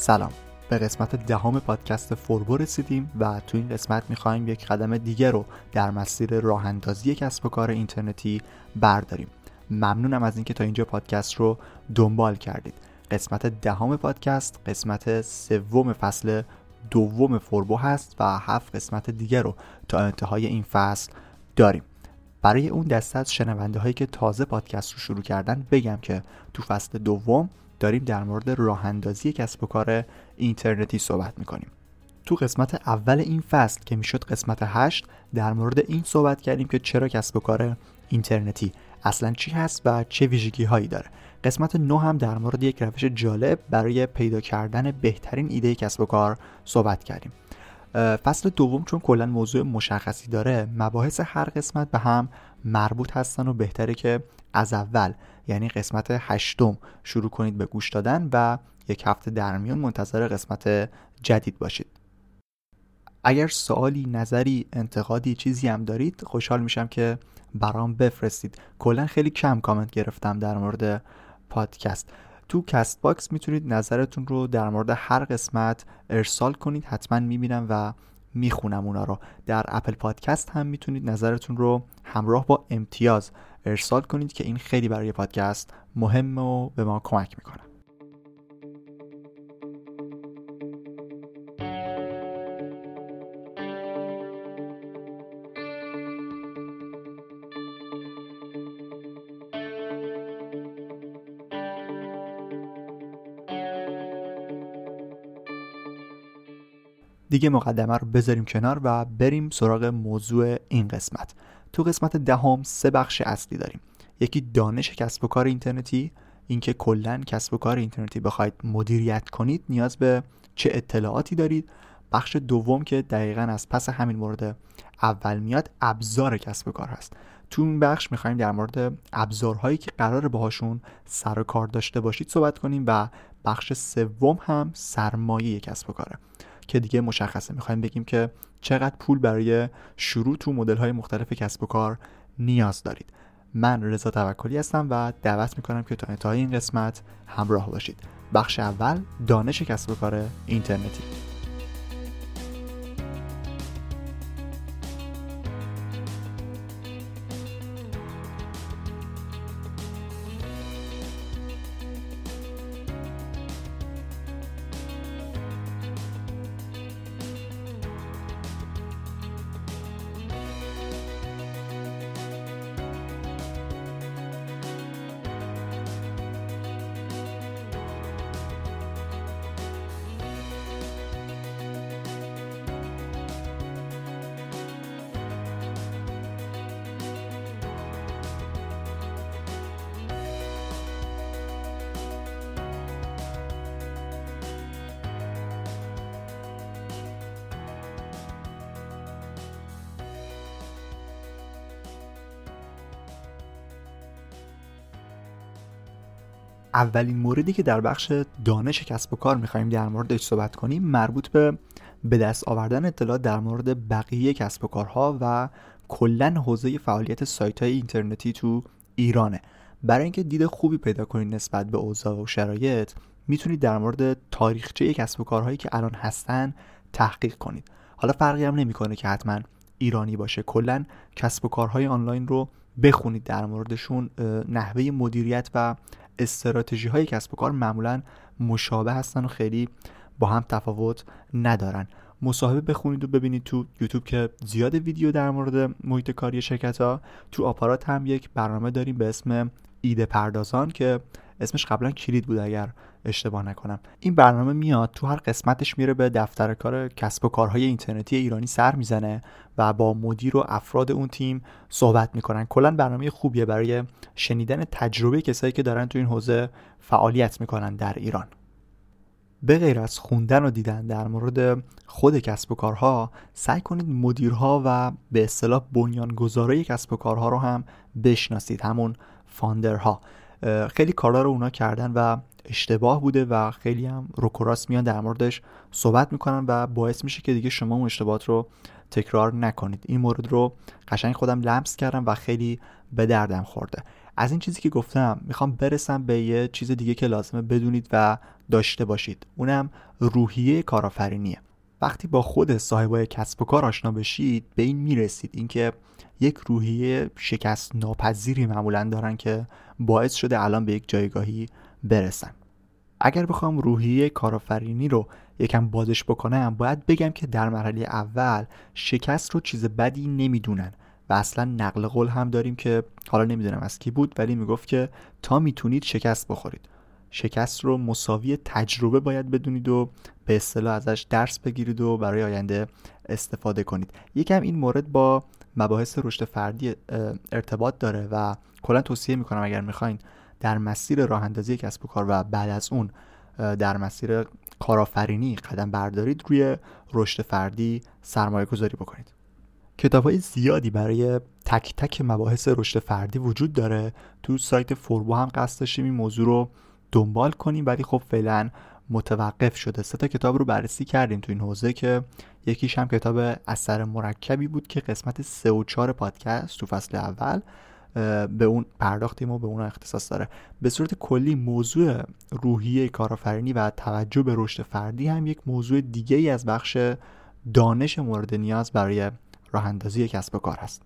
سلام. به قسمت دهم پادکست فوربو رسیدیم و تو این قسمت می‌خوایم یک قدم دیگه رو در مسیر راه اندازی کسب و کار اینترنتی برداریم. ممنونم از اینکه تا اینجا پادکست رو دنبال کردید. قسمت دهم پادکست قسمت سوم فصل دوم فوربو هست و هفت قسمت دیگه رو تا انتهای این فصل داریم. برای اون دسته از شنونده هایی که تازه پادکست رو شروع کردن بگم که تو فصل دوم داریم در مورد راه اندازی کسب و کار اینترنتی صحبت می‌کنیم. تو قسمت اول این فصل که می‌شد قسمت هشت در مورد این صحبت کردیم که چرا کسب و کار اینترنتی اصلا چی هست و چه ویژگی هایی داره. قسمت نو هم در مورد یک روش جالب برای پیدا کردن بهترین ایده کسب و کار صحبت کردیم. فصل دوم چون کلا موضوع مشخصی داره مباحث هر قسمت به هم مربوط هستن و بهتره که از اول یعنی قسمت هشتم شروع کنید به گوش دادن و یک هفته در میون منتظر قسمت جدید باشید. اگر سوالی نظری انتقادی چیزی هم دارید خوشحال میشم که برام بفرستید. کلا خیلی کم کامنت گرفتم در مورد پادکست. تو Castbox می‌تونید نظرتون رو در مورد هر قسمت ارسال کنید حتما می‌بینم و می‌خونم اونا رو. در اپل پادکست هم می‌تونید نظرتون رو همراه با امتیاز ارسال کنید که این خیلی برای پادکست مهمه و به ما کمک می‌کنه. دیگه مقدمه رو بذاریم کنار و بریم سراغ موضوع این قسمت. تو قسمت دهم سه بخش اصلی داریم. یکی دانش کسب و کار اینترنتی اینکه کلا کسب و کار اینترنتی بخواید مدیریت کنید نیاز به چه اطلاعاتی دارید. بخش دوم که دقیقا از پس همین مورد اول میاد ابزار کسب و کار هست. تو این بخش می‌خوایم در مورد ابزارهایی که قرار باهاشون سر و کار داشته باشید صحبت کنیم و بخش سوم هم سرمایه کسب و کاره. که دیگه مشخصه. می‌خوایم بگیم که چقدر پول برای شروع تو مدل های مختلف کسب و کار نیاز دارید. من رضا توکلی هستم و دعوت می‌کنم که تا انتهای این قسمت همراه باشید. بخش اول دانش کسب و کار اینترنتی. اولین موردی که در بخش دانش کسب و کار می‌خوایم در موردش صحبت کنیم مربوط به به دست آوردن اطلاعات در مورد بقیه کسب و کارها و کلا حوزه فعالیت سایت های اینترنتی تو ایرانه. برای اینکه دید خوبی پیدا کنید نسبت به اوضاع و شرایط می‌تونید در مورد تاریخچه کسب و کارهایی که الان هستن تحقیق کنید. حالا فرقی هم نمی‌کنه که حتما ایرانی باشه. کلا کسب و کارهای آنلاین رو بخونید. در موردشون نحوه مدیریت و استراتژی های کسب و کار معمولا مشابه هستن و خیلی با هم تفاوت ندارن. مصاحبه بخونید و ببینید تو یوتیوب که زیاد ویدیو در مورد محیط کاری شرکت ها تو آپارات هم یک برنامه داریم به اسم ایده پردازان که اسمش قبلا کلید بود اگر اشتباه نکنم. این برنامه میاد تو هر قسمتش میره به دفتر کار کسب و کارهای اینترنتی ایرانی سر می‌زنه و با مدیر و افراد اون تیم صحبت می‌کنن. کلا برنامه خوبیه برای شنیدن تجربه کسایی که دارن تو این حوزه فعالیت می‌کنن در ایران. به غیر از خوندن و دیدن در مورد خود کسب و کارها سعی کنید مدیرها و به اصطلاح بنیانگذارای کسب و کارها رو هم بشناسید همون فاندرها. خیلی کارا رو اونا کردن و اشتباه بوده و خیلی هم روکراس میان در موردش صحبت می‌کنن و باعث میشه که دیگه شما اون اشتباهات رو تکرار نکنید. این مورد رو قشنگ خودم لمس کردم و خیلی به دردم خورده. از این چیزی که گفتم می‌خوام برسم به یه چیز دیگه که لازمه بدونید و داشته باشید. اونم روحیه کارآفرینیه. وقتی با خود صاحبای کسب و کار آشنا بشید به این می‌رسید. اینکه یک روحیه شکست ناپذیری معمولا دارن که باعث شده الان به یک جایگاهی برسن. اگر بخوام روحیه کارآفرینی رو یکم بازش بکنم باید بگم که در مرحله اول شکست رو چیز بدی نمی‌دونن و اصلا نقل قول هم داریم که حالا نمی‌دونم از کی بود ولی می‌گفت که تا می‌تونید شکست بخورید. شکست رو مساوی تجربه باید بدونید و به اصطلاح ازش درس بگیرید و برای آینده استفاده کنید. یکم این مورد با مباحث رشد فردی ارتباط داره و کلا توصیه می‌کنم اگر می‌خواین در مسیر راه اندازی کسب و کار و بعد از اون در مسیر کارآفرینی قدم بردارید روی رشد فردی سرمایه گذاری بکنید. کتاب های زیادی برای تک تک مباحث رشد فردی وجود داره. تو سایت فوربو هم قصد داشتیم این موضوع رو دنبال کنیم ولی خب فعلا متوقف شده. سه تا کتاب رو بررسی کردیم تو این حوزه که یکیش هم کتاب اثر مرکبی بود که قسمت سه و چهار پادکست تو فصل اول به اون پرداختیم و به اون اختصاص داره. به صورت کلی موضوع روحیه کارآفرینی و توجه به رشد فردی هم یک موضوع دیگه ای از بخش دانش مورد نیاز برای راه اندازی کسب و کار هست.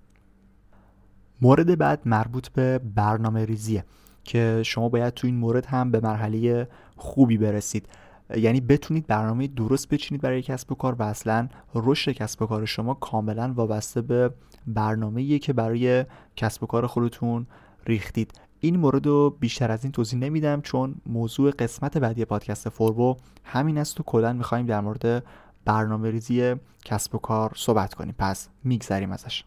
مورد بعد مربوط به برنامه ریزیه که شما باید تو این مورد هم به مرحله خوبی برسید. یعنی بتونید برنامه درست بچینید برای کسب و کار و اصلا رشد کسب و کار شما کاملا وابسته به برنامه که برای کسب و کار خودتون ریختید. این مورد رو بیشتر از این توضیح نمیدم چون موضوع قسمت بعدی پادکست فوربو همین است و کلا می‌خوایم در مورد برنامه ریزی کسب و کار صحبت کنیم. پس میگذریم ازش.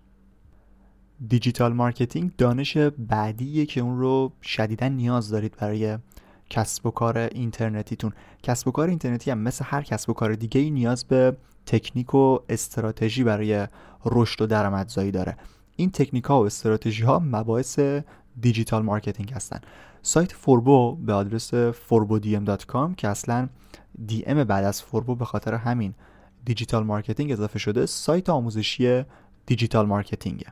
digital marketing دانش بعدیه که اون رو شدیدا نیاز دارید برای کسب و کار اینترنتیتون. کسب و کار اینترنتی هم مثل هر کسب و کار دیگه ای نیاز به تکنیک و استراتژی برای رشد و درآمدزایی داره. این تکنیک ها و استراتژی ها مباحث digital marketing هستن. سایت فوربو به آدرس forbodm.com که اصلا DM بعد از فوربو به خاطر همین digital marketing اضافه شده سایت آموزشی digital marketing ه.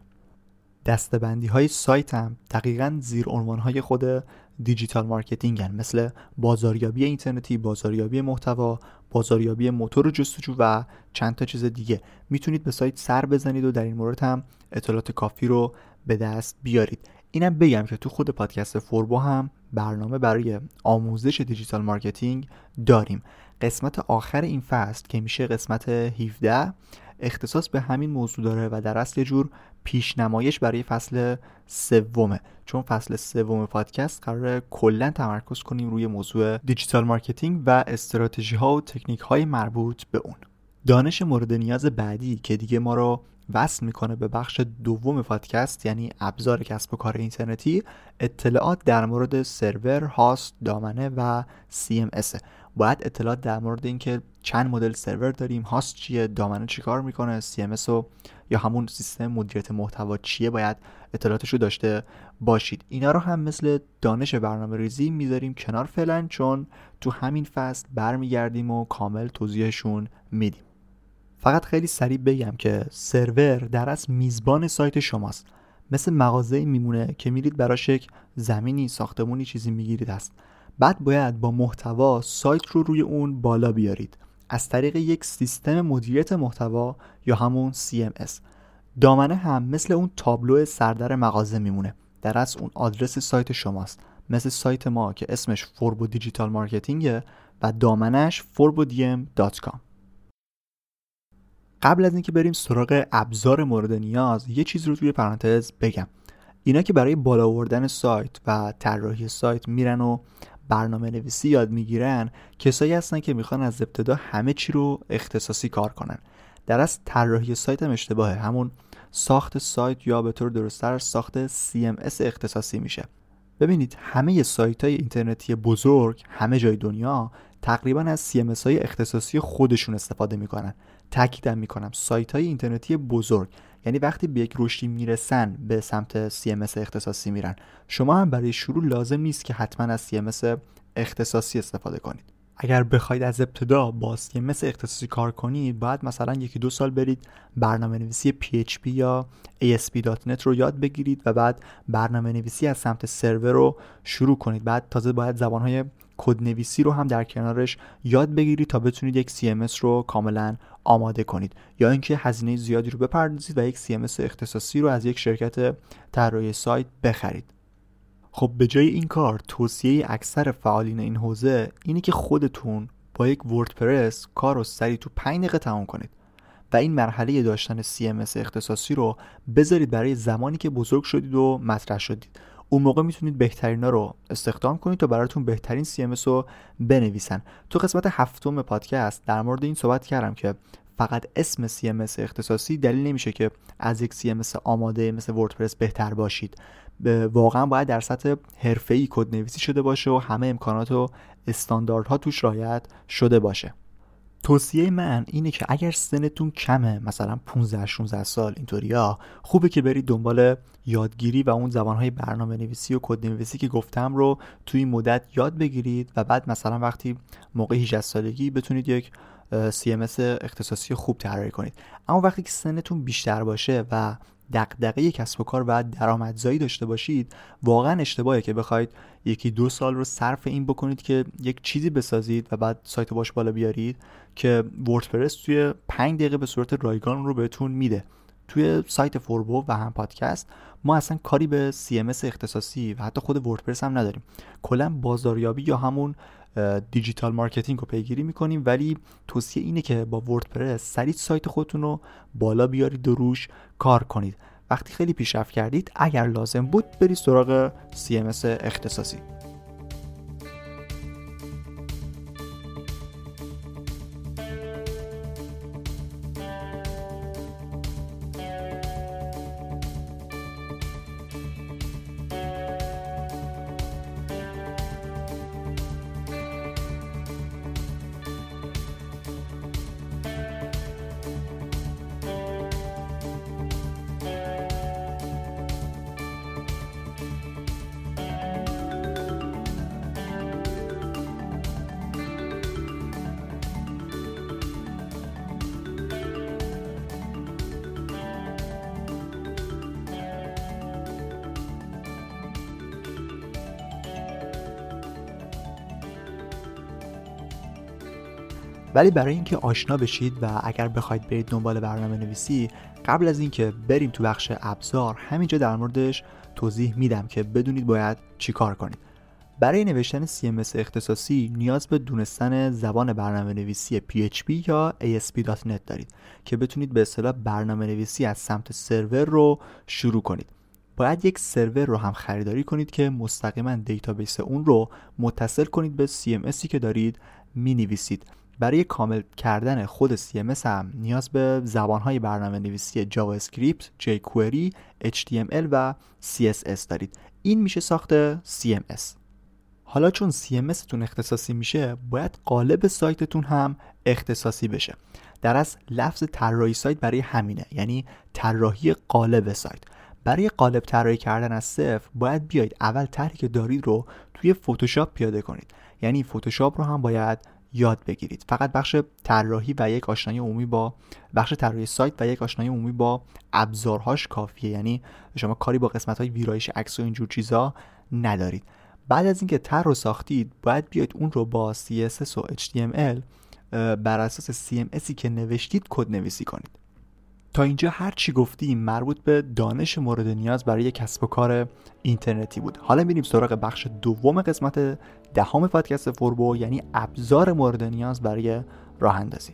دسته‌بندی های سایت هم دقیقا زیر عنوان های خود digital marketing هن. مثل بازاریابی اینترنتی، بازاریابی محتوا، بازاریابی موتور جستجو و چند تا چیز دیگه می‌تونید به سایت سر بزنید و در این مورد هم اطلاعات کافی رو به دست بیارید اینم بگم که تو خود پادکست فوربو هم برنامه برای آموزش digital marketing داریم قسمت آخر این فصل که میشه قسمت 17 اختصاص به همین موضوع داره و در اصل جور پیشنمایش برای فصل سومه. چون فصل سوم پادکست قراره کلا تمرکز کنیم روی موضوع digital marketing و استراتژی ها و تکنیک های مربوط به اون. دانش مورد نیاز بعدی که دیگه ما رو وصل می‌کنه به بخش دوم پادکست یعنی ابزار کسب و کار اینترنتی اطلاعات در مورد سرور، هاست، دامنه و CMS باید اطلاعات در مورد اینکه چند مدل سرور داریم هاست چیه دامنه چیکار می‌کنه CMS و یا همون سیستم مدیریت محتوا چیه باید اطلاعاتش رو داشته باشید. اینا رو هم مثل دانش برنامه ریزی می‌ذاریم کنار فعلا چون تو همین فصل برمیگردیم و کامل توضیحشون میدیم. فقط خیلی سریع بگم که سرور در از میزبان سایت شماست. مثل مغازه میمونه که میرید براش یک زمینی ساختمونی چیزی می‌گیرید. است بعد باید با محتوا سایت رو روی اون بالا بیارید. از طریق یک سیستم مدیریت محتوا یا همون CMS دامنه هم مثل اون تابلو سردر مغازه میمونه. در اصل اون آدرس سایت شماست. مثل سایت ما که اسمش فوربو digital marketing ه و دامنش forbodm.com قبل از اینکه بریم سراغ ابزار مورد نیاز یه چیز رو توی پرانتز بگم. اینا که برای بالا آوردن سایت و طراحی سایت میرن و برنامه نویسی یاد می‌گیرن کسایی هستن که می‌خوان از ابتدا همه چی رو اختصاصی کار کنن. در از طراحی سایت هم اشتباهه. همون ساخت سایت یا به طور درستتر ساخت CMS اختصاصی میشه. ببینید همه سایت های اینترنتی بزرگ همه جای دنیا تقریبا از CMS های اختصاصی خودشون استفاده می‌کنن. تاکیدم می‌کنم. سایت های اینترنتی بزرگ یعنی وقتی به یک رشدی می‌رسن به سمت CMS اختصاصی میرن. شما هم برای شروع لازم نیست که حتما از CMS اختصاصی استفاده کنید. اگر بخواید از ابتدا با CMS اختصاصی کار کنید باید مثلا یکی دو سال برید برنامه نویسی PHP یا ASP.NET رو یاد بگیرید و بعد برنامه نویسی از سمت سرور رو شروع کنید. بعد تازه باید زبانهای کد نویسی رو هم در کنارش یاد بگیرید تا بتونید یک CMS رو کاملا آماده کنید. یا اینکه هزینه زیادی رو بپردازید و یک CMS اختصاصی رو از یک شرکت طراحی سایت بخرید. خب به جای این کار توصیه اکثر فعالین این حوزه اینه که خودتون با یک وردپرس کار رو سریع تو 5 دقیقه تمام کنید و این مرحله داشتن CMS اختصاصی رو بذارید برای زمانی که بزرگ شدید و مطرح شدید. اون موقع می‌تونید بهترینا رو استخدام کنید تا براتون بهترین CMS رو بنویسن. تو قسمت هفتم پادکست در مورد این صحبت کردم که فقط اسم CMS اختصاصی دلیل نمیشه که از یک CMS آماده مثل وردپرس بهتر باشید. واقعا باید در سطح حرفه‌ای کد نویسی شده باشه و همه امکانات و استانداردها توش رعایت شده باشه. توصیه من اینه که اگر سنتون کمه مثلا 15 16 سال اینطوریا خوبه که برید دنبال یادگیری و اون زبانهای برنامه نویسی و کد نویسی که گفتم رو توی این مدت یاد بگیرید و بعد مثلا وقتی موقع 18 سالگی بتونید یک CMS اختصاصی خوب طراحی کنید. اما وقتی که سنتون بیشتر باشه و دغدغه کسب و کار و درآمدزایی داشته باشید واقعا اشتباهه که بخواید یکی دو سال رو صرف این بکنید که یک چیزی بسازید و بعد سایت باش بالا بیارید که وردپرس توی 5 دقیقه به صورت رایگان رو بهتون میده. توی سایت فوربو و هم پادکست ما اصلا کاری به CMS اختصاصی و حتی خود وردپرس هم نداریم. کلا بازاریابی یا همون digital marketing رو پیگیری می‌کنیم ولی توصیه اینه که با وردپرس سریع سایت خودتون رو بالا بیارید و روش کار کنید. وقتی خیلی پیشرفت کردید اگر لازم بود برید سراغ CMS اختصاصی. ولی برای اینکه آشنا بشید و اگر بخواید برید دنبال برنامه نویسی قبل از اینکه بریم تو بخش ابزار همینجا در موردش توضیح میدم که بدونید باید چیکار کنید. برای نوشتن CMS اختصاصی نیاز به دونستن زبان برنامه نویسی PHP یا ASP.NET دارید که بتونید به اصطلاح برنامه نویسی از سمت سرور رو شروع کنید. باید یک سرور رو هم خریداری کنید که مستقیما دیتابیس اون رو متصل کنید به CMS ی که دارید می نویسید. برای کامل کردن خود CMS هم نیاز به زبانهای برنامه نویسی JavaScript، jQuery، HTML و CSS دارید. این میشه ساخت CMS حالا چون CMS تون اختصاصی میشه باید قالب سایتتون هم اختصاصی بشه. در اصل لفظ طراحی سایت برای همینه یعنی طراحی قالب سایت. برای قالب طراحی کردن از صفر باید بیاید اول طرحی که دارید رو توی فتوشاپ پیاده کنید. یعنی فتوشاپ رو هم باید یاد بگیرید. فقط بخش طراحی و یک آشنایی عمومی با بخش طراحی سایت و یک آشنایی عمومی با ابزارهاش کافیه. یعنی شما کاری با قسمت های ویرایش عکس و اینجور چیزا ندارید. بعد از اینکه طرح رو ساختید باید بیاید اون رو با CSS و HTML بر اساس CMSی که نوشتید کد نویسی کنید. تا اینجا هر چی گفتیم مربوط به دانش مورد نیاز برای کسب و کار اینترنتی بود. حالا میریم سراغ بخش دوم قسمت دهم پادکست فوربو یعنی ابزار مورد نیاز برای راه اندازی.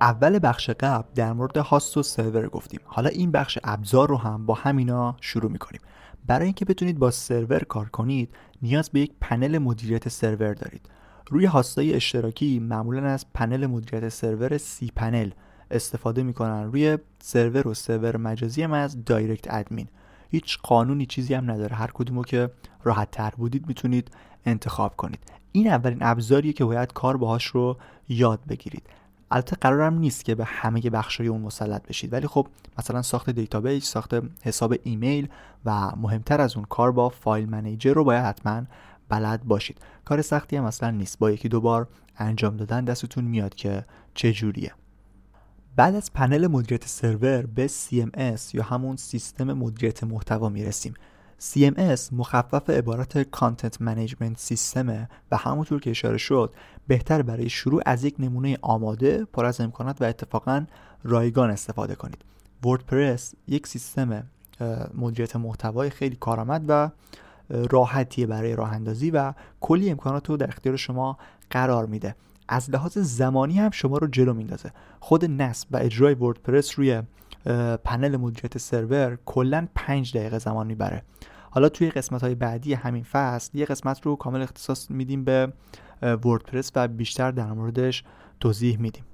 اول بخش قبل در مورد هاست و سرور گفتیم. حالا این بخش ابزار رو هم با همینا شروع می‌کنیم. برای اینکه بتونید با سرور کار کنید نیاز به یک پنل مدیریت سرور دارید. روی هاستای اشتراکی معمولا از پنل مدیریت سرور سی پنل استفاده می‌کنن. روی سرور و سرور مجازی هم از دایرکت ادمین. هیچ قانونی چیزی هم نداره. هر کدومو که راحت تر بودید می‌تونید انتخاب کنید. این اولین ابزاریه که باید کار باهاش رو یاد بگیرید. البته قرارم نیست که به همه بخشای اون مسلط بشید. ولی خب مثلا ساخت دیتابیس ساخت حساب ایمیل و مهمتر از اون کار با file manager رو باید حتما بلد باشید. کار سختی هم اصلا نیست. با یکی دو بار انجام دادن دستتون میاد که چه جوریه. بعد از پنل مدیریت سرور به CMS یا همون سیستم مدیریت محتوا می‌رسیم. CMS مخفف عبارت content management system ه و همونطور که اشاره شد بهتره برای شروع از یک نمونه آماده پر از امکانات و اتفاقا رایگان استفاده کنید. وردپرس یک سیستم مدیریت محتوای خیلی کارآمد و راحتیه برای راه اندازی و کلی امکانات رو در اختیار شما قرار میده. از لحاظ زمانی هم شما رو جلو میندازه. خود نصب و اجرای وردپرس روی پنل مدیریت سرور کلا 5 دقیقه زمان می‌بره. حالا توی قسمت های بعدی همین فصل یه قسمت رو کامل اختصاص میدیم به وردپرس و بیشتر در موردش توضیح میدیم.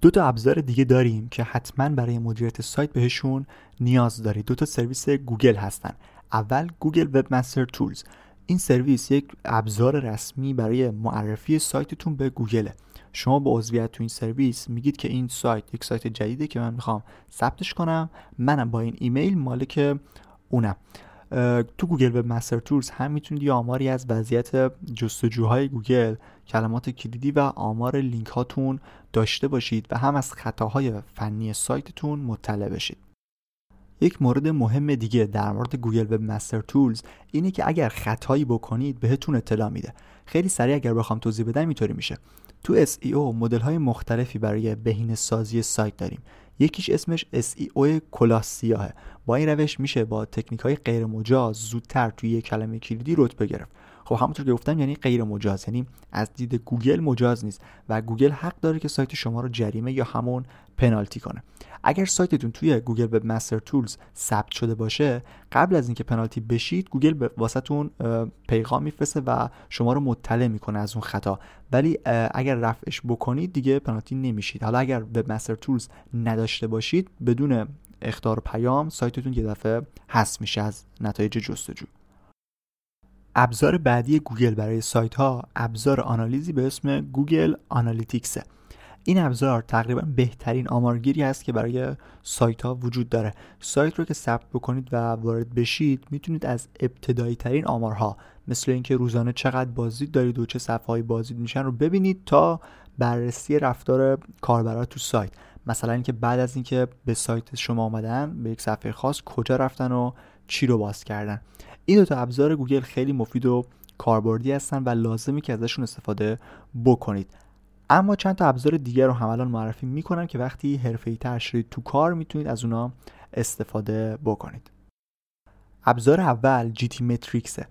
دو تا ابزار دیگه داریم که حتما برای مدیریت سایت بهشون نیاز دارید. دو تا سرویس گوگل هستن. اول گوگل Webmaster Tools. این سرویس یک ابزار رسمی برای معرفی سایتتون به گوگله. شما با عضویت تو این سرویس میگید که این سایت یک سایت جدیده که من می‌خوام ثبتش کنم. منم با این ایمیل مالک اونم. تو گوگل Webmaster Tools هم می‌تونید یه آماری از وضعیت جستجوهای گوگل کلمات کلیدی و آمار لینک هاتون داشته باشید و هم از خطاهای فنی سایتتون مطلع بشید. یک مورد مهم دیگه در مورد گوگل Webmaster Tools اینه که اگر خطایی بکنید بهتون اطلاع میده. خیلی سریع اگر بخوام توضیح بدم اینطوری میشه. تو SEO مدل های مختلفی برای بهینه سازی سایت داریم. یکیش اسمش SEO کلاه سیاهه. با این روش میشه با تکنیک های غیر مجاز زودتر توی یک کلمه کلیدی رتبه گرفت. خب همونطور که گفتم یعنی غیر مجاز یعنی از دید گوگل مجاز نیست و گوگل حق داره که سایت شما رو جریمه یا همون پنالتی کنه. اگر سایتتون توی گوگل Webmaster Tools ثبت شده باشه قبل از اینکه پنالتی بشید گوگل واسه‌تون پیغام میفرسته و شما رو مطلع می‌کنه از اون خطا. ولی اگر رفعش بکنید دیگه پنالتی نمیشید. حالا اگر Webmaster Tools نداشته باشید بدون اخطار پیام سایتتون یه دفعه حذف میشه از نتایج جستجو. ابزار بعدی گوگل برای سایت ها ابزار آنالیزی به اسم Google Analytics ه. این ابزار تقریبا بهترین آمارگیری است که برای سایت ها وجود داره. سایت رو که ثبت بکنید و وارد بشید می‌تونید از ابتدایی ترین آمارها مثل اینکه روزانه چقدر بازدید دارید و چه صفحه های بازدید میشن رو ببینید تا بررسی رفتار کاربرا تو سایت. مثلا اینکه بعد از اینکه به سایت شما آمدن به یک صفحه خاص کجا رفتن و چی رو باز کردن. این دو تا ابزار گوگل خیلی مفید و کاربردی هستن و لازمی که ازشون استفاده بکنید. اما چند تا ابزار دیگر رو هم الان معرفی می‌کنم که وقتی حرفه‌ای تر شدید تو کار می‌تونید از اونا استفاده بکنید. ابزار اول جی تی متریکسه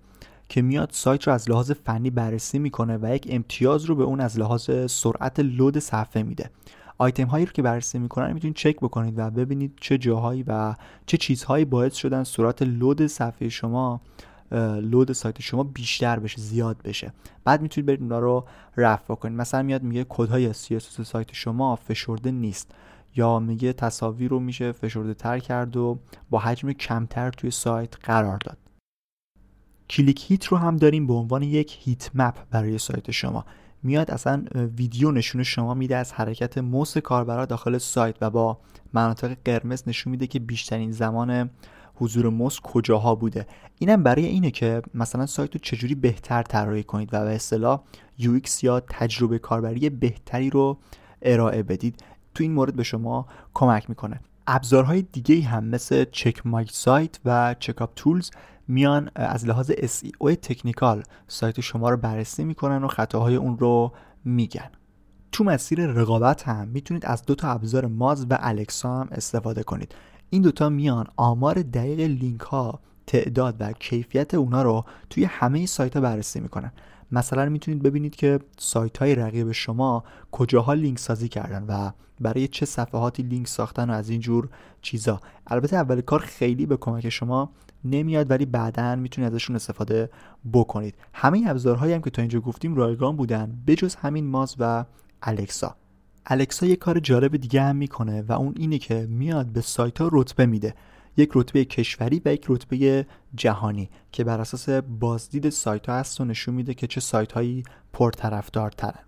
که میاد سایت رو از لحاظ فنی بررسی می‌کنه و یک امتیاز رو به اون از لحاظ سرعت لود صفحه میده. آیتم هایی رو که بررسی می‌کنن می‌تونید چک بکنید و ببینید چه جاهایی و چه چیزهایی باعث شدن سرعت لود صفحه شما لود سایت شما بیشتر بشه زیاد بشه. بعد می‌تونید برید اونا رو رفع کنید. مثلا میاد میگه کدهای CSS سایت شما فشرده نیست یا میگه تصاویر رو میشه فشرده تر کرد و با حجم کمتر توی سایت قرار داد. کلیک هیت رو هم داریم به عنوان یک هیت مپ برای سایت شما. میاد اصلا ویدیو نشون شما میده از حرکت موس کاربرا داخل سایت و با مناطق قرمز نشون میده که بیشترین زمان حضور موس کجاها بوده؟ اینم برای اینه که مثلا سایت رو چجوری بهتر طراحی کنید و به اصطلاح UX یا تجربه کاربری بهتری رو ارائه بدید. تو این مورد به شما کمک می‌کنه. ابزارهای دیگه هم مثل چک مای سایت و چک اپ تولز میان از لحاظ SEO تکنیکال سایت شما رو بررسی می‌کنن و خطاهای اون رو میگن. تو مسیر رقابت هم می‌تونید از دو تا ابزار ماز و الکسا هم استفاده کنید. این دوتا میان آمار دقیق لینک ها تعداد و کیفیت اونا رو توی همه سایت ها بررسی می‌کنن. مثلا می‌تونید ببینید که سایت های رقیب شما کجاها لینک سازی کردن و برای چه صفحاتی لینک ساختن و از این جور چیزا. البته اول کار خیلی به کمک شما نمیاد ولی بعدا می‌تونید ازشون استفاده بکنید. همه ابزارهایی هم که تا اینجا گفتیم رایگان بودن بجز همین ماز و الکسا. الکسا یه کار جالب دیگه هم می‌کنه و اون اینه که میاد به سایت ها رتبه میده. یک رتبه کشوری و یک رتبه جهانی که بر اساس بازدید سایت ها هست و نشون میده که چه سایت هایی پرطرفدارترن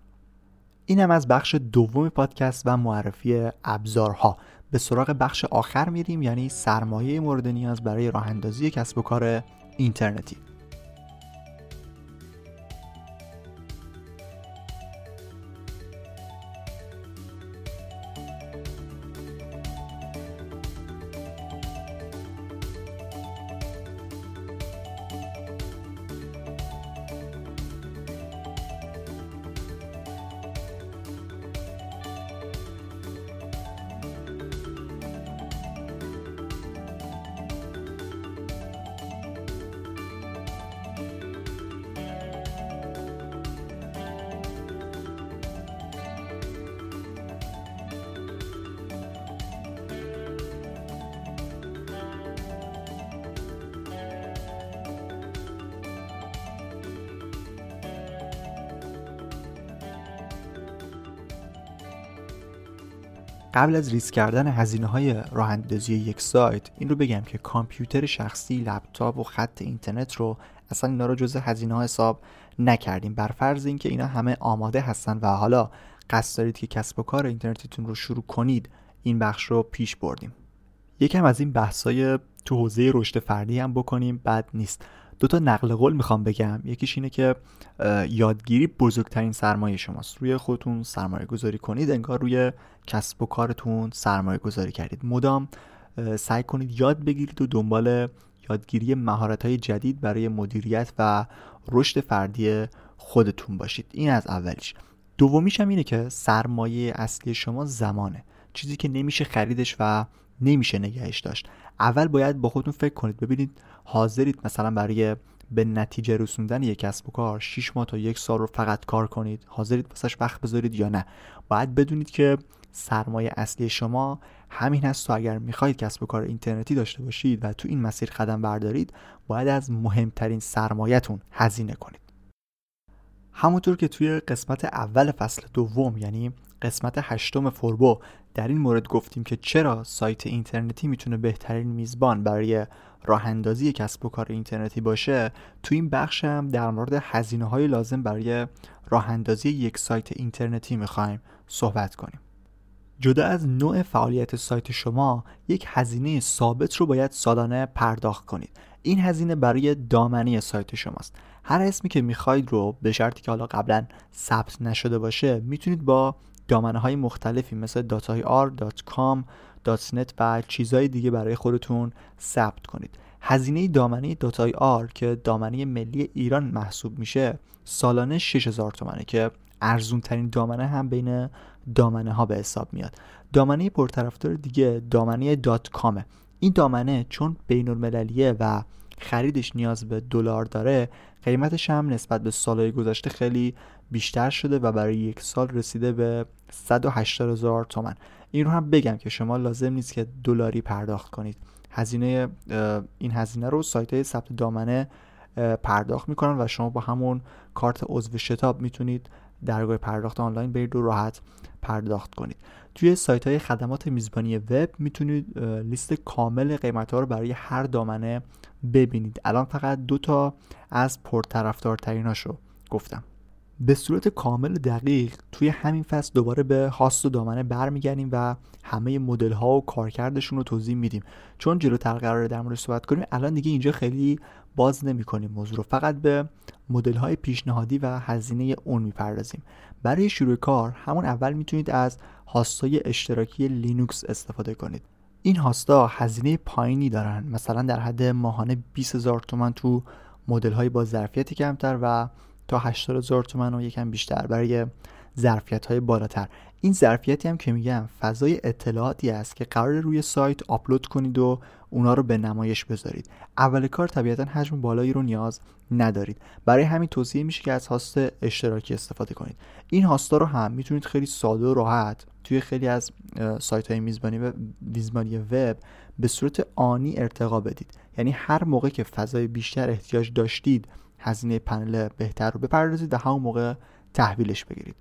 این هم از بخش دوم پادکست و معرفی ابزارها. به سراغ بخش آخر میریم یعنی سرمایه مورد نیاز برای راه اندازی کسب و کار اینترنتی. قبل از ریسک کردن هزینه های راه یک سایت این رو بگم که کامپیوتر شخصی لپتاپ و خط اینترنت رو اصلا اینا رو جزء هزینه ها حساب نکردیم. بر فرض اینکه اینا همه آماده هستن و حالا قصد دارید که کسب و کار اینترنتتون رو شروع کنید این بخش رو پیش بردیم. یکم از این بحثای تو حوزه رشد فردی هم بکنیم بد نیست. دو تا نقل قول می‌خوام بگم. یکیش اینه که یادگیری بزرگترین سرمایه شماست. روی خودتون سرمایه گذاری کنید انگار روی کسب و کارتون سرمایه گذاری کردید. مدام سعی کنید یاد بگیرید و دنبال یادگیری مهارت های جدید برای مدیریت و رشد فردی خودتون باشید. این از اولیش دومیش هم اینه که سرمایه اصلی شما زمانه. چیزی که نمیشه خریدش و نمیشه نگهش داشت. اول باید با خودتون فکر کنید. ببینید حاضرید مثلا برای به نتیجه رسوندن یک کسب و کار 6 ماه تا یک سال رو فقط کار کنید. حاضرید واسش وقت بذارید یا نه. باید بدونید که سرمایه اصلی شما همین هست و اگر می‌خواهید کسب و کار اینترنتی داشته باشید و تو این مسیر قدم بردارید باید از مهمترین سرمایهتون هزینه کنید. همونطور که توی قسمت اول فصل دوم یعنی قسمت هشتم فوربو. در این مورد گفتیم که چرا سایت اینترنتی می‌تونه بهترین میزبان برای راه اندازی کسب و کار اینترنتی باشه؟ تو این بخش هم در مورد هزینه های لازم برای راه اندازی یک سایت اینترنتی می‌خوایم صحبت کنیم. جدا از نوع فعالیت سایت شما یک هزینه ثابت رو باید سالانه پرداخت کنید. این هزینه برای دامنه سایت شماست. هر اسمی که می‌خواید رو به شرطی که حالا قبلا ثبت نشده باشه می‌تونید با دامنه های مختلفی مثل datayr.com .net و چیزهای دیگه برای خودتون ثبت کنید. هزینه دامنه داتای آر که دامنه ملی ایران محسوب میشه سالانه 6000 تومنه که ارزون ترین دامنه هم بین دامنه ها به حساب میاد. دامنه پرطرفدار دیگه دامنه دات کامه. این دامنه چون بین المللیه و خریدش نیاز به دلار داره قیمتش هم نسبت به سالهای گذشته خیلی بیشتر شده و برای یک سال رسیده به 180 هزار تومن. این رو هم بگم که شما لازم نیست که دلاری پرداخت کنید. هزینه این هزینه رو سایت های ثبت دامنه پرداخت می‌کنن و شما با همون کارت عضو شتاب می‌تونید درگاه پرداخت آنلاین برید و راحت پرداخت کنید. توی سایت های خدمات میزبانی وب می‌تونید لیست کامل قیمت ها رو برای هر دامنه ببینید. الان فقط دو تا از پرطرفدارتریناشو گفتم. به صورت کامل دقیق توی همین فصل دوباره به هاست و دامنه برمیگردیم و همه مدل ها و کارکردشون رو توضیح میدیم. چون جلوتر قراره در موردش صحبت کنیم الان دیگه اینجا خیلی باز نمی کنیم موضوع رو. فقط به مدل های پیشنهادی و هزینه اون می‌پردازیم. برای شروع کار همون اول می‌تونید از هاستای اشتراکی لینوکس استفاده کنید. این هاستا هزینه پایینی دارن. مثلا در حد ماهانه 20 هزار تومن تو مدل های با ظرفیت کمتر و تا 80 هزار تومن و یکم بیشتر برای ظرفیت های بالاتر. این ظرفیتی هم که میگم فضای اطلاعاتی است که قرار روی سایت آپلود کنید و اونا رو به نمایش بذارید. اول کار طبیعتا حجم بالایی رو نیاز ندارید. برای همین توصیه میشه که از هاست اشتراکی استفاده کنید. این هاستا رو هم می‌تونید خیلی ساده و راحت توی خیلی از سایت های میزبانی و میزبانی وب به صورت آنی ارتقا بدید. یعنی هر موقع که فضای بیشتر احتیاج داشتید هزینه پنل بهتر رو بپردازید و همون موقع تحویلش بگیرید.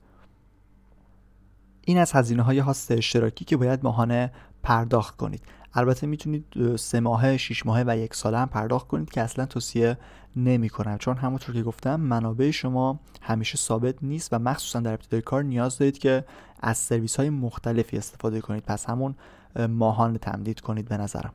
این از هزینه های هاست اشتراکی که باید ماهانه پرداخت کنید. البته می‌تونید سه ماهه، شیش ماهه و یک ساله هم پرداخت کنید که اصلا توصیه نمی کنم چون همونطور که گفتم منابع شما همیشه ثابت نیست و مخصوصا در ابتدای کار نیاز دارید که از سرویس های مختلفی استفاده کنید. پس همون ماهانه تمدید کنید به نظرم.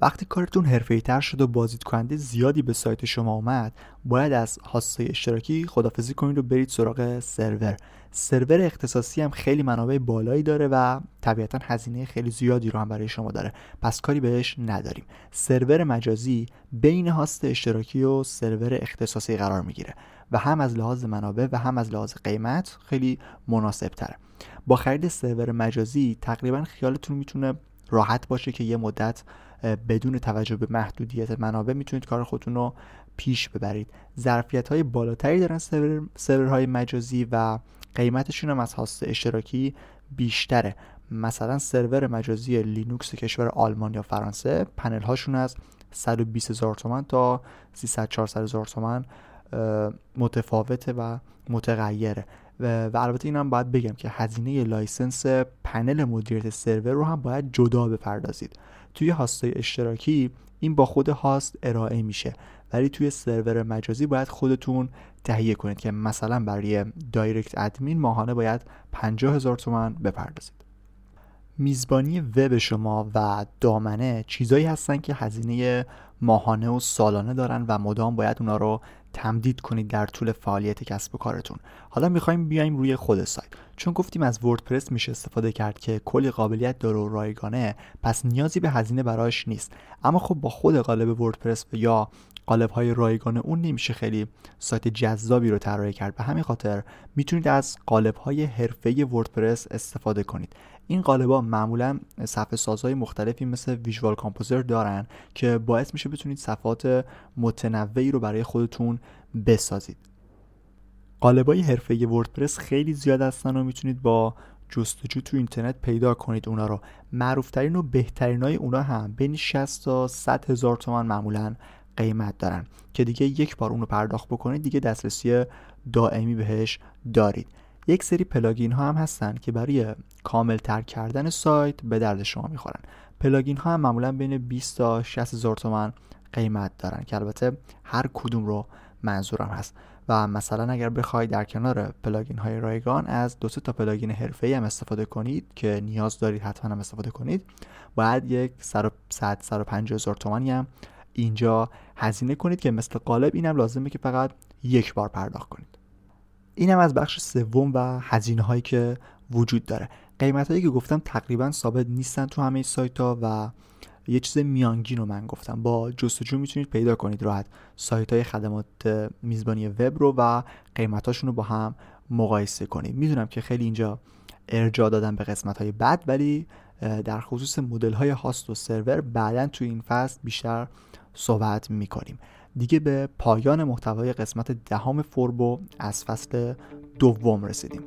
وقتی کارتون حرفه‌ای تر شد و بازدید کننده زیادی به سایت شما اومد باید از هاستای اشتراکی خدافزی کنید و برید سراغ سرور. سرور اختصاصی هم خیلی منابع بالایی داره و طبیعتا هزینه خیلی زیادی رو هم برای شما داره. پس کاری بهش نداریم. سرور مجازی بین هاست اشتراکی و سرور اختصاصی قرار می‌گیره و هم از لحاظ منابع و هم از لحاظ قیمت خیلی مناسب تره با خرید سرور مجازی تقریبا خیالتون می‌تونه راحت باشه که یه مدت بدون توجه به محدودیت منابع می‌تونید کار خودتون رو پیش ببرید. ظرفیت های بالاتری دارن سرور، سرورهای مجازی و قیمتشون هم از هاست اشتراکی بیشتره. مثلا سرور مجازی لینوکس کشور آلمان یا فرانسه پنل هاشون از 120 هزار تومن تا 300 400 هزار تومن متفاوته و متغیره. و, و البته اینم باید بگم که هزینه license پنل مدیریت سرور رو هم باید جدا بپردازید. توی هاستای اشتراکی این با خود هاست ارائه میشه ولی توی سرور مجازی باید خودتون تهیه کنید که مثلا برای دایرکت ادمین ماهانه باید 50 هزار تومن بپردازید. میزبانی وب شما و دامنه چیزایی هستن که هزینه ماهانه و سالانه دارن و مدام باید اونا رو تمدید کنید در طول فعالیت کسب و کارتون. حالا می‌خوایم بیایم روی خود سایت. چون گفتیم از وردپرس میشه استفاده کرد که کلی قابلیت داره و رایگانه پس نیازی به هزینه براش نیست. اما خب با خود قالب وردپرس یا قالب های رایگان اون نمیشه خیلی سایت جذابی رو طراحی کرد. به همین خاطر می‌تونید از قالب های حرفه وردپرس استفاده کنید. این قالبا معمولا صفحه سازهای مختلفی مثل ویژوال کامپوزر دارن که باعث میشه بتونید صفحات متنوعی رو برای خودتون بسازید. قالبای حرفه وردپرس خیلی زیاد هستن و می‌تونید با جستجو تو اینترنت پیدا کنید اونا رو. معروفترین و بهترین های اونا هم بین 60 تا 100 هزار تومن معمولا قیمت دارن. که دیگه یک بار اونو پرداخت بکنید دیگه دسترسی دائمی بهش دارید. یک سری پلاگین ها هم هستن که برای کامل تر کردن سایت به درد شما می‌خورن. plugin ها هم معمولا بین 20 تا 60 هزار تومن قیمت دارن که البته هر کدوم رو منظورم هست. و مثلا اگر بخواید در کنار plugin های رایگان از دو تا plugin حرفه‌ای هم استفاده کنید که نیاز دارید حتما هم استفاده کنید باید یک 100 150 هزار تومانی هم اینجا هزینه کنید که مثل قالب اینم لازمه که فقط یک بار پرداخت کنید. اینم از بخش سوم و هزینه هایی که وجود داره. قیمت هایی که گفتم تقریبا ثابت نیستن تو همه سایت ها و یه چیز میانگین رو من گفتم. با جستجو می‌تونید پیدا کنید راحت سایت های خدمات میزبانی وب رو و قیمتاشون رو با هم مقایسه کنید. می‌دونم که خیلی اینجا ارجاع دادم به قسمت های بد ولی در خصوص مدل های هاست و سرور بعدا تو این فصل بیشتر صحبت می‌کنیم. دیگه به پایان محتوای قسمت دهم فوربو از فصل دوم رسیدیم.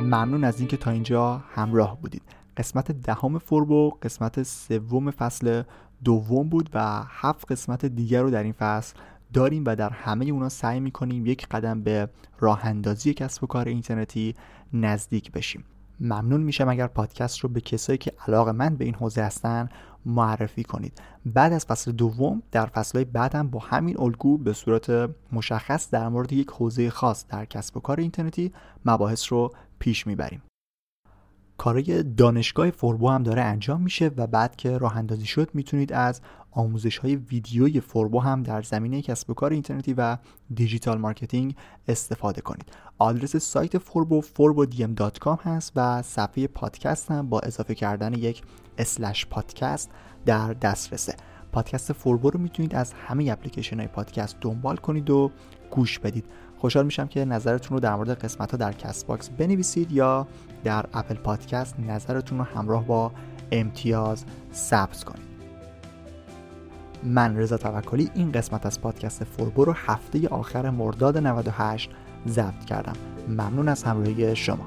ممنون از اینکه تا اینجا همراه بودید. قسمت دهم فوربو قسمت سوم فصل دوم بود و هفت قسمت دیگر رو در این فصل داریم و در همه اونا سعی می‌کنیم یک قدم به راه اندازی کسب و کار اینترنتی نزدیک بشیم. ممنون میشم اگر پادکست رو به کسایی که علاقه من به این حوزه هستن معرفی کنید. بعد از فصل دوم در فصلهای بعدم با همین الگو به صورت مشخص در مورد یک حوزه خاص در کسب و کار اینترنتی مباحث رو پیش می‌بریم. کارای دانشگاه فوربو هم داره انجام میشه و بعد که راه اندازی شد می‌تونید از آموزش های ویدیوی فوربو هم در زمینه کسب و کار اینترنتی و digital marketing استفاده کنید. آدرس سایت فوربو forbodm.com هست و صفحه پادکست هم با اضافه کردن یک slash پادکست در دسترسه. پادکست فوربو رو می‌تونید از همه اپلیکیشن های پادکست دنبال کنید و گوش بدید. خوشحال میشم که نظرتون رو در مورد قسمت ها در Castbox بنویسید یا در Apple Podcast نظرتون رو همراه با امتیاز ثبت کنید. من رضا توکلی این قسمت از پادکست فوربو رو هفته آخر مرداد 98 ضبط کردم. ممنون از همراهی شما.